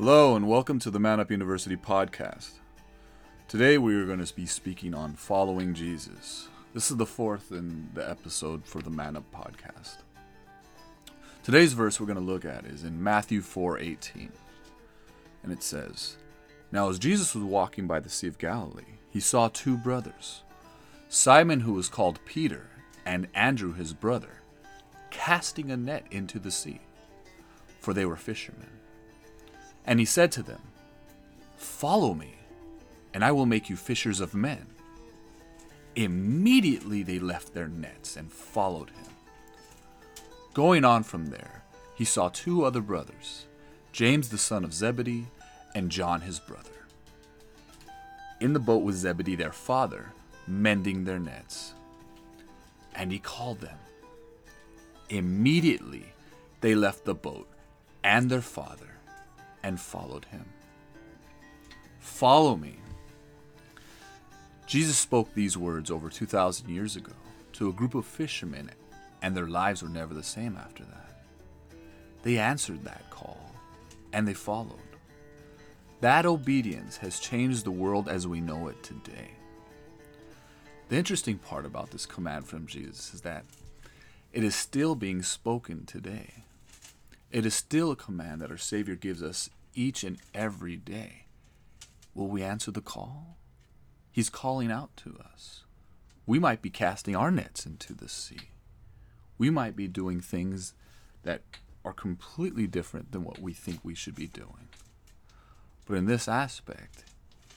Hello, and welcome to the Man Up University podcast. Today we are going to be speaking on following Jesus. This is the fourth in the episode for the Man Up podcast. Today's verse we're going to look at is in Matthew 4:18. And it says, Now as Jesus was walking by the Sea of Galilee, he saw two brothers, Simon who was called Peter, and Andrew his brother, casting a net into the sea, for they were fishermen. And he said to them, Follow me, and I will make you fishers of men. Immediately they left their nets and followed him. Going on from there, he saw two other brothers, James the son of Zebedee, and John his brother. In the boat was Zebedee their father, mending their nets. And he called them. Immediately they left the boat and their father and followed him. Follow me. Jesus spoke these words over 2,000 years ago to a group of fishermen, and their lives were never the same after that. They answered that call, and they followed. That obedience has changed the world as we know it today. The interesting part about this command from Jesus is that it is still being spoken today. It is still a command that our Savior gives us each and every day. Will we answer the call? He's calling out to us. We might be casting our nets into the sea. We might be doing things that are completely different than what we think we should be doing. But in this aspect,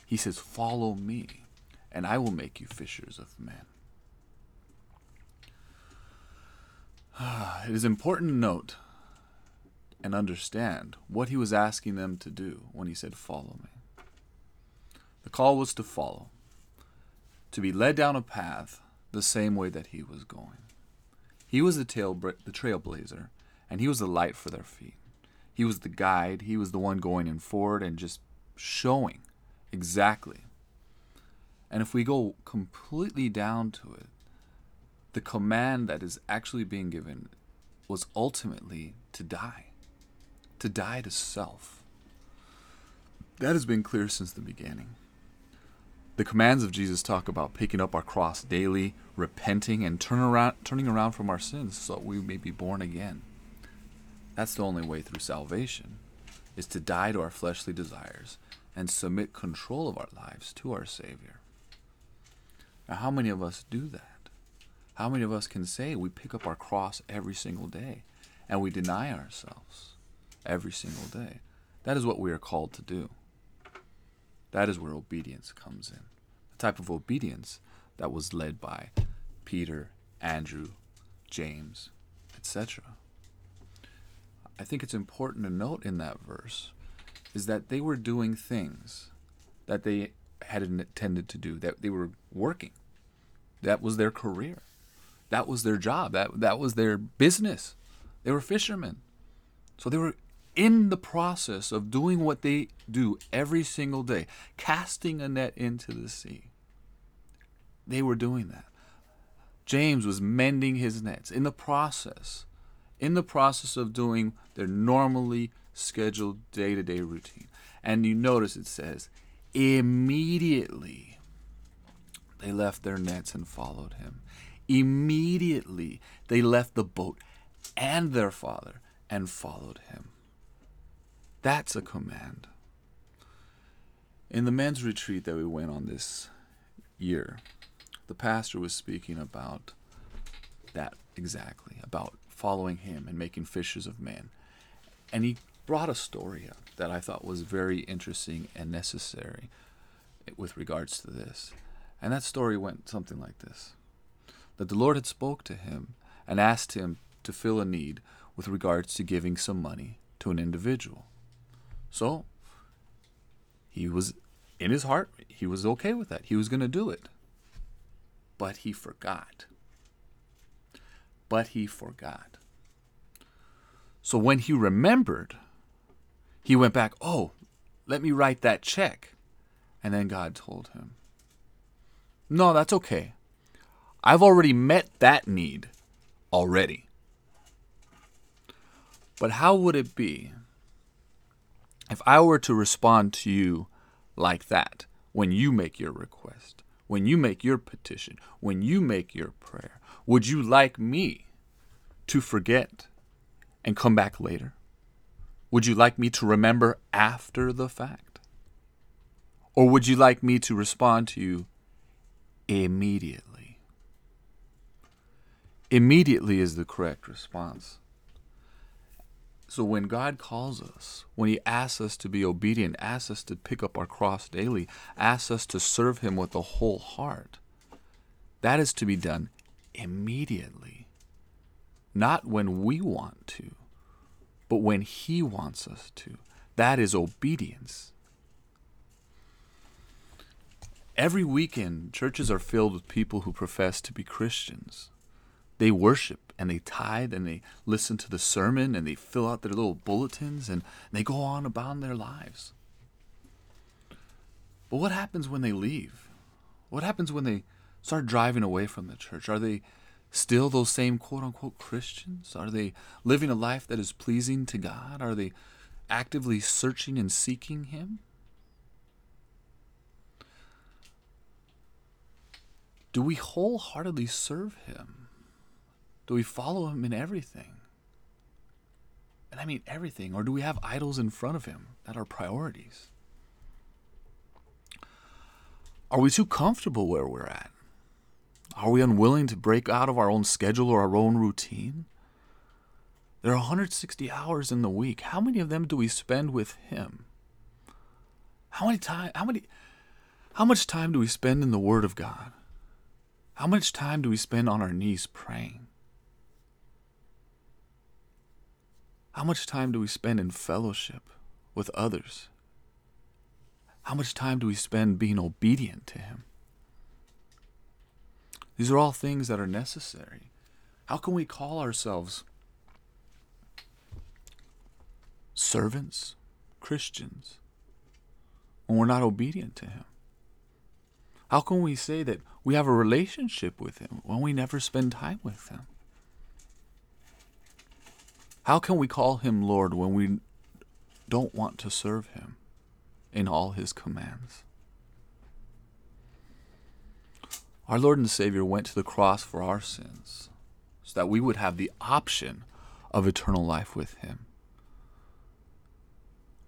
he says, Follow me, and I will make you fishers of men. It is important to note and understand what he was asking them to do when he said, Follow me. The call was to follow, to be led down a path the same way that he was going. He was the, tail, the trailblazer, and he was the light for their feet. He was the guide, he was the one going in forward and just showing exactly. And if we go completely down to it, the command that is actually being given was ultimately to die to die to self. That has been clear since the beginning. The commands of Jesus talk about picking up our cross daily, repenting, and turn around, turning around from our sins so we may be born again. That's the only way through salvation, is to die to our fleshly desires and submit control of our lives to our Savior. Now, how many of us do that? How many of us can say we pick up our cross every single day and we deny ourselves? Every single day. That is what we are called to do. That is where obedience comes in. The type of obedience that was led by Peter, Andrew, James, etc. I think it's important to note in that verse is that they were doing things that they had intended to do, that they were working. That was their career. That was their job. That, that was their business. They were fishermen. So they were in the process of doing what they do every single day, casting a net into the sea. They were doing that. James was mending his nets in the process, in the process of doing their normally scheduled day to day routine. And you notice it says, immediately they left their nets and followed him. Immediately they left the boat and their father and followed him. That's a command. In the men's retreat that we went on this year, the pastor was speaking about that exactly, about following him and making fishers of men. And he brought a story up that I thought was very interesting and necessary with regards to this. And that story went something like this. That the Lord had spoke to him and asked him to fill a need with regards to giving some money to an individual. So he was in his heart, he was okay with that. He was going to do it. But he forgot. But he forgot. So when he remembered, he went back, Oh, let me write that check. And then God told him, No, that's okay. I've already met that need already. But how would it be if I were to respond to you like that when you make your request, when you make your petition, when you make your prayer, would you like me to forget and come back later? Would you like me to remember after the fact? Or would you like me to respond to you immediately? Immediately is the correct response. So when God calls us, when He asks us to be obedient, asks us to pick up our cross daily, asks us to serve Him with a whole heart, that is to be done immediately. Not when we want to, but when He wants us to. That is obedience. Every weekend, churches are filled with people who profess to be Christians. They worship and they tithe and they listen to the sermon and they fill out their little bulletins and they go on about their lives. But what happens when they leave? What happens when they start driving away from the church? Are they still those same quote unquote Christians? Are they living a life that is pleasing to God? Are they actively searching and seeking Him? Do we wholeheartedly serve Him? Do we follow him in everything? And I mean everything. Or do we have idols in front of him that are priorities? Are we too comfortable where we're at? Are we unwilling to break out of our own schedule or our own routine? There are 160 hours in the week. How many of them do we spend with him? How many time how many how much time do we spend in the word of God? How much time do we spend on our knees praying? How much time do we spend in fellowship with others? How much time do we spend being obedient to Him? These are all things that are necessary. How can we call ourselves servants, Christians, when we're not obedient to Him? How can we say that we have a relationship with Him when we never spend time with Him? How can we call him Lord when we don't want to serve him in all his commands? Our Lord and Savior went to the cross for our sins so that we would have the option of eternal life with him.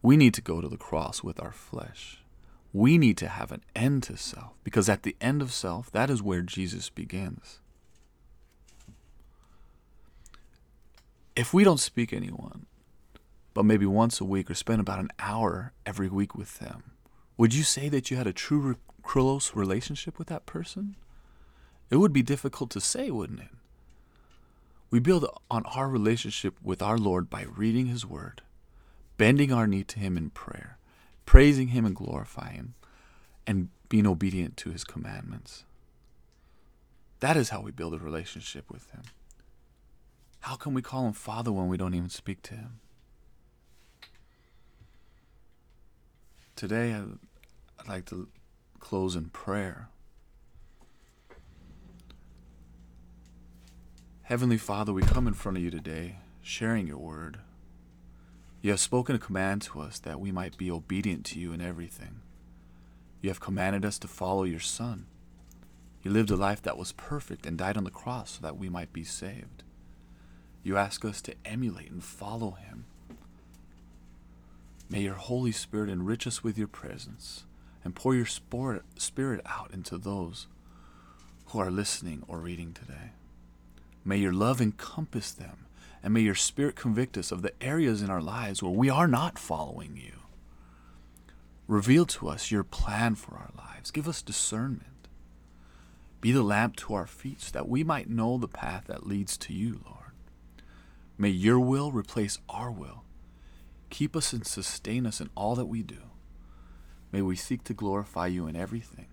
We need to go to the cross with our flesh. We need to have an end to self because at the end of self, that is where Jesus begins. If we don't speak anyone, but maybe once a week or spend about an hour every week with them, would you say that you had a true close relationship with that person? It would be difficult to say, wouldn't it? We build on our relationship with our Lord by reading His Word, bending our knee to Him in prayer, praising Him and glorifying Him, and being obedient to His commandments. That is how we build a relationship with Him. How can we call him Father when we don't even speak to him? Today, I'd like to close in prayer. Heavenly Father, we come in front of you today, sharing your word. You have spoken a command to us that we might be obedient to you in everything. You have commanded us to follow your Son. You lived a life that was perfect and died on the cross so that we might be saved. You ask us to emulate and follow him. May your Holy Spirit enrich us with your presence and pour your spirit out into those who are listening or reading today. May your love encompass them, and may your spirit convict us of the areas in our lives where we are not following you. Reveal to us your plan for our lives. Give us discernment. Be the lamp to our feet so that we might know the path that leads to you, Lord. May your will replace our will. Keep us and sustain us in all that we do. May we seek to glorify you in everything.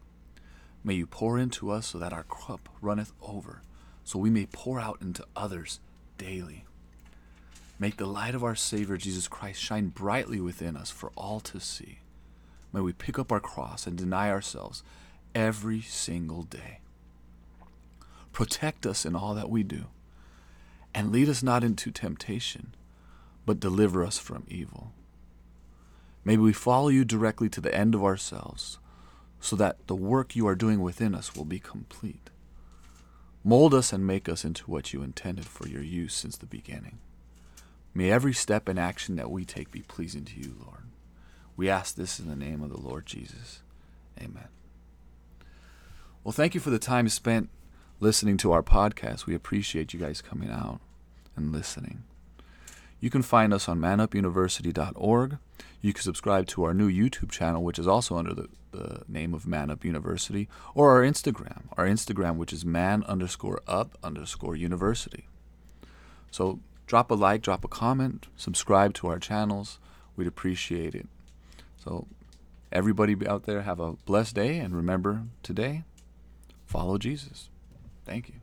May you pour into us so that our cup runneth over, so we may pour out into others daily. Make the light of our Savior Jesus Christ shine brightly within us for all to see. May we pick up our cross and deny ourselves every single day. Protect us in all that we do and lead us not into temptation, but deliver us from evil. May we follow you directly to the end of ourselves so that the work you are doing within us will be complete. Mold us and make us into what you intended for your use since the beginning. May every step and action that we take be pleasing to you, Lord. We ask this in the name of the Lord Jesus. Amen. Well, thank you for the time spent listening to our podcast. We appreciate you guys coming out and listening. You can find us on manupuniversity.org. You can subscribe to our new YouTube channel, which is also under the, the name of Man Up University, or our Instagram, our Instagram, which is man underscore up underscore university. So drop a like, drop a comment, subscribe to our channels. We'd appreciate it. So, everybody out there, have a blessed day, and remember today, follow Jesus. Thank you.